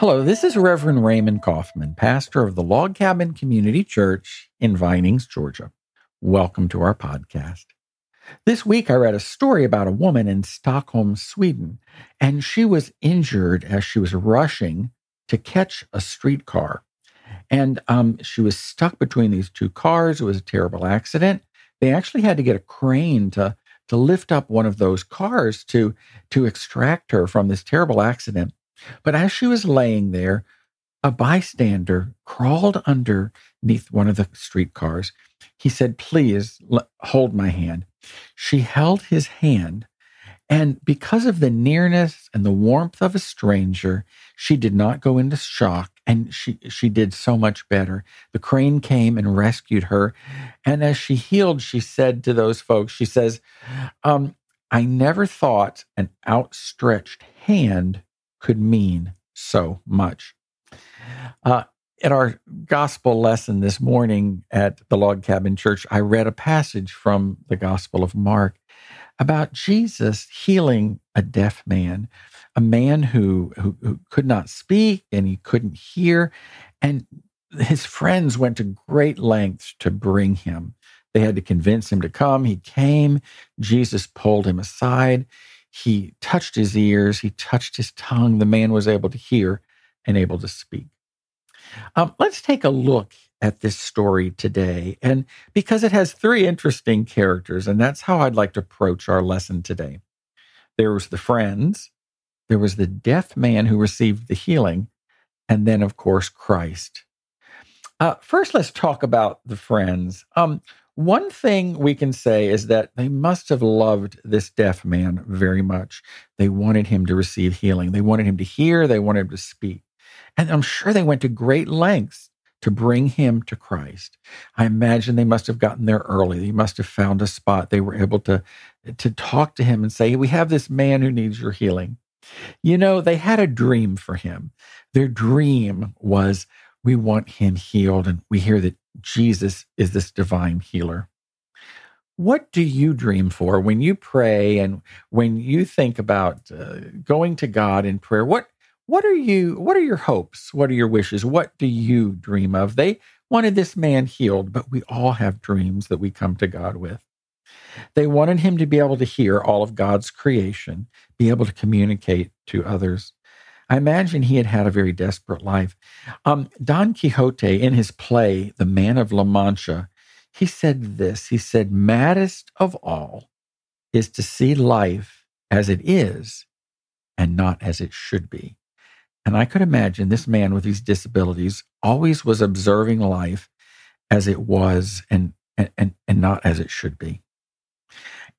Hello, this is Reverend Raymond Coffman, pastor of the Log Cabin Community Church in Vinings, Georgia. Welcome to our podcast. This week, I read a story about a woman in Stockholm, Sweden, and she was injured as she was rushing to catch a streetcar. And um, she was stuck between these two cars. It was a terrible accident. They actually had to get a crane to, to lift up one of those cars to, to extract her from this terrible accident. But as she was laying there, a bystander crawled underneath one of the streetcars. He said, Please l- hold my hand. She held his hand, and because of the nearness and the warmth of a stranger, she did not go into shock and she, she did so much better. The crane came and rescued her. And as she healed, she said to those folks, She says, um, I never thought an outstretched hand could mean so much. Uh, in our gospel lesson this morning at the Log Cabin Church, I read a passage from the Gospel of Mark about Jesus healing a deaf man, a man who, who, who could not speak and he couldn't hear. And his friends went to great lengths to bring him. They had to convince him to come. He came. Jesus pulled him aside. He touched his ears, he touched his tongue. The man was able to hear and able to speak. Um, let's take a look at this story today. And because it has three interesting characters, and that's how I'd like to approach our lesson today. There was the friends, there was the deaf man who received the healing, and then, of course, Christ. Uh, first, let's talk about the friends. Um, one thing we can say is that they must have loved this deaf man very much. They wanted him to receive healing. They wanted him to hear. They wanted him to speak. And I'm sure they went to great lengths to bring him to Christ. I imagine they must have gotten there early. They must have found a spot. They were able to, to talk to him and say, We have this man who needs your healing. You know, they had a dream for him. Their dream was, We want him healed. And we hear that Jesus is this divine healer. What do you dream for when you pray and when you think about uh, going to God in prayer? What what are you what are your hopes? What are your wishes? What do you dream of? They wanted this man healed, but we all have dreams that we come to God with. They wanted him to be able to hear all of God's creation, be able to communicate to others. I imagine he had had a very desperate life. Um, Don Quixote, in his play, The Man of La Mancha, he said this He said, Maddest of all is to see life as it is and not as it should be. And I could imagine this man with these disabilities always was observing life as it was and, and, and not as it should be.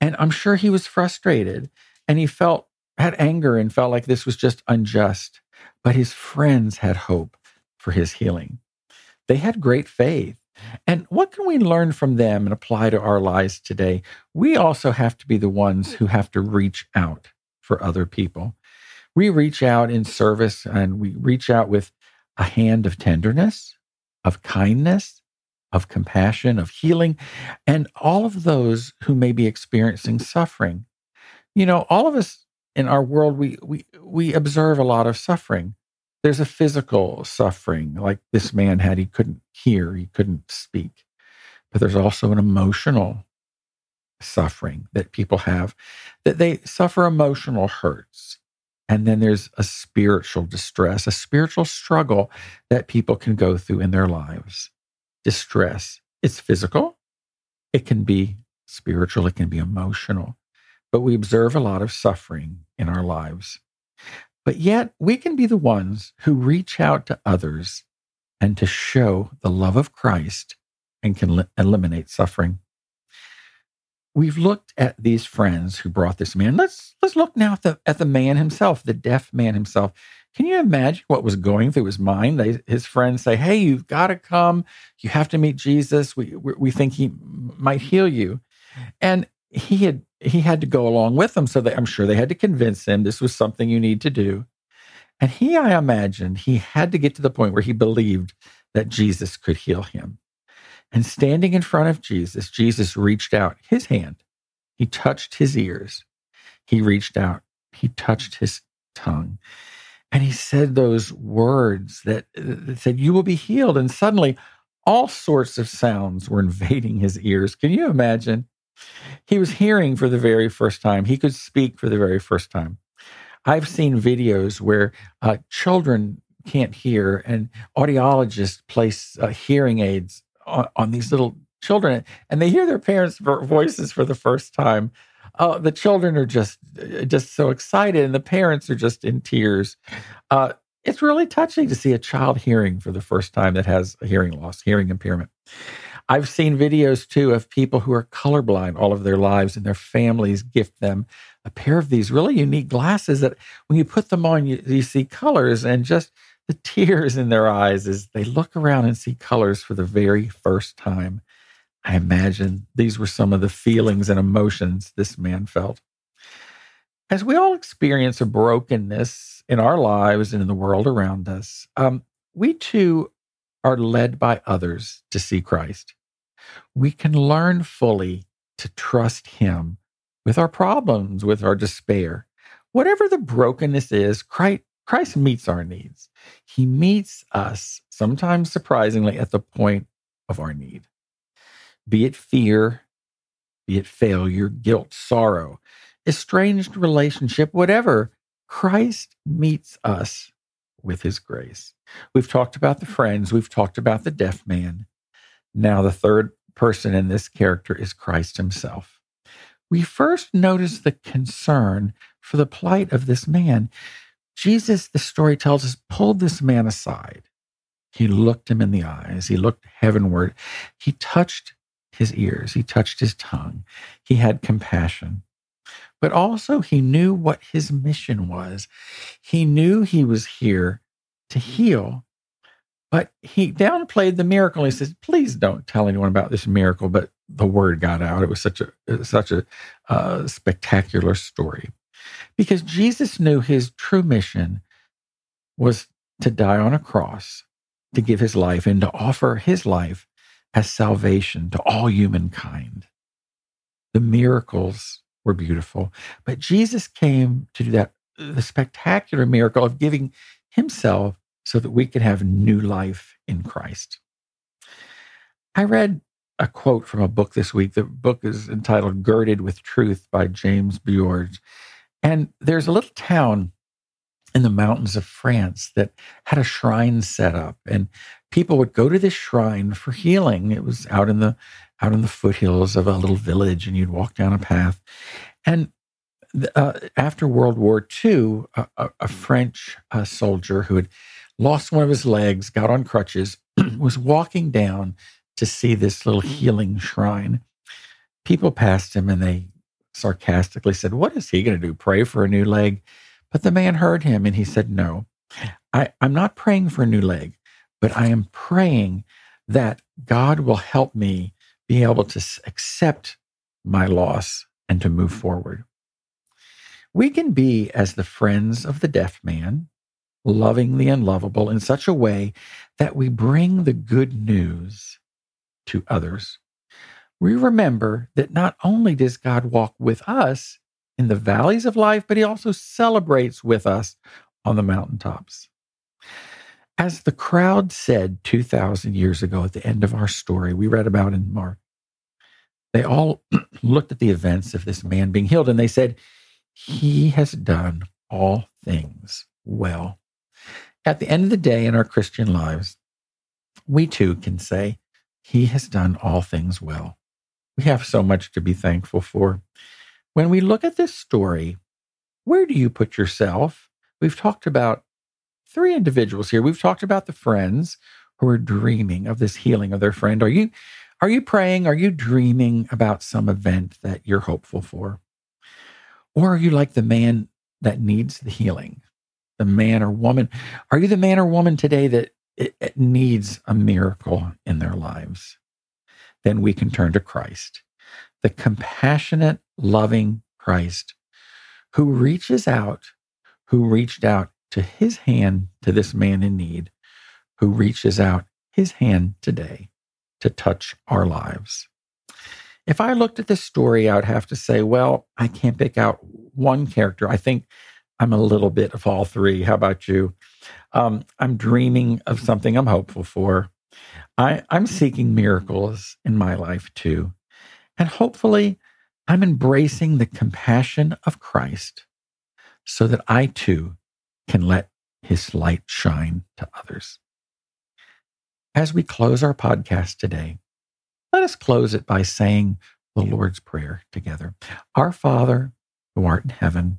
And I'm sure he was frustrated and he felt had anger and felt like this was just unjust, but his friends had hope for his healing. They had great faith. And what can we learn from them and apply to our lives today? We also have to be the ones who have to reach out for other people. We reach out in service and we reach out with a hand of tenderness, of kindness, of compassion, of healing, and all of those who may be experiencing suffering. You know, all of us in our world we we we observe a lot of suffering. There's a physical suffering like this man had he couldn't hear he couldn't speak. But there's also an emotional suffering that people have that they suffer emotional hurts. And then there's a spiritual distress a spiritual struggle that people can go through in their lives. Distress it's physical. It can be spiritual it can be emotional but we observe a lot of suffering in our lives. But yet, we can be the ones who reach out to others and to show the love of Christ and can li- eliminate suffering. We've looked at these friends who brought this man. Let's let's look now at the at the man himself, the deaf man himself. Can you imagine what was going through his mind? They, his friends say, "Hey, you've got to come. You have to meet Jesus. We we think he might heal you." And he had he had to go along with them. So they, I'm sure they had to convince him this was something you need to do. And he, I imagine, he had to get to the point where he believed that Jesus could heal him. And standing in front of Jesus, Jesus reached out his hand. He touched his ears. He reached out. He touched his tongue. And he said those words that, that said, You will be healed. And suddenly, all sorts of sounds were invading his ears. Can you imagine? He was hearing for the very first time. He could speak for the very first time. I've seen videos where uh, children can't hear, and audiologists place uh, hearing aids on, on, these little children, and they hear their parents' voices for the first time. Uh, the children are just uh, just so excited, and the parents are just in tears. Uh, it's really touching to see a child hearing for the first time that has a hearing loss, hearing impairment. I've seen videos too of people who are colorblind all of their lives, and their families gift them a pair of these really unique glasses that when you put them on, you, you see colors and just the tears in their eyes as they look around and see colors for the very first time. I imagine these were some of the feelings and emotions this man felt. As we all experience a brokenness in our lives and in the world around us, um, we too are led by others to see Christ. We can learn fully to trust Him with our problems, with our despair. Whatever the brokenness is, Christ, Christ meets our needs. He meets us, sometimes surprisingly, at the point of our need. Be it fear, be it failure, guilt, sorrow, estranged relationship, whatever, Christ meets us with his grace. We've talked about the friends, we've talked about the deaf man. Now, the third person in this character is Christ himself we first notice the concern for the plight of this man. Jesus, the story tells us, pulled this man aside. He looked him in the eyes. He looked heavenward. He touched his ears. He touched his tongue. He had compassion. But also, he knew what his mission was. He knew he was here to heal but he downplayed the miracle. He says, "Please don't tell anyone about this miracle." But the word got out. It was such a such a uh, spectacular story, because Jesus knew his true mission was to die on a cross, to give his life, and to offer his life as salvation to all humankind. The miracles were beautiful, but Jesus came to do that the spectacular miracle of giving himself so that we can have new life in Christ. I read a quote from a book this week. The book is entitled Girded with Truth by James Bjoerns. And there's a little town in the mountains of France that had a shrine set up and people would go to this shrine for healing. It was out in the out in the foothills of a little village and you'd walk down a path. And uh, after World War II, a, a French uh, soldier who had lost one of his legs, got on crutches, was walking down to see this little healing shrine. People passed him and they sarcastically said, What is he going to do? Pray for a new leg? But the man heard him and he said, No, I, I'm not praying for a new leg, but I am praying that God will help me be able to accept my loss and to move forward. We can be as the friends of the deaf man loving the unlovable in such a way that we bring the good news to others. We remember that not only does God walk with us in the valleys of life, but he also celebrates with us on the mountaintops. As the crowd said 2,000 years ago at the end of our story, we read about in Mark, they all looked at the events of this man being healed and they said, He has done all things well. At the end of the day in our Christian lives, we too can say, He has done all things well. We have so much to be thankful for. When we look at this story, where do you put yourself? We've talked about three individuals here. We've talked about the friends who are dreaming of this healing of their friend. Are you are you praying? Are you dreaming about some event that you're hopeful for? Or are you like the man that needs the healing? The man or woman. Are you the man or woman today that it, it needs a miracle in their lives? Then we can turn to Christ, the compassionate, loving Christ who reaches out, who reached out to his hand to this man in need, who reaches out his hand today to touch our lives. If I looked at this story, I would have to say, well, I can't pick out one character. I think I'm a little bit of all three. How about you? Um, I'm dreaming of something I'm hopeful for. I, I'm seeking miracles in my life too. And hopefully, I'm embracing the compassion of Christ so that I too can let his light shine to others. As we close our podcast today, let us close it by saying the Lord's Prayer together. Our Father, who art in heaven,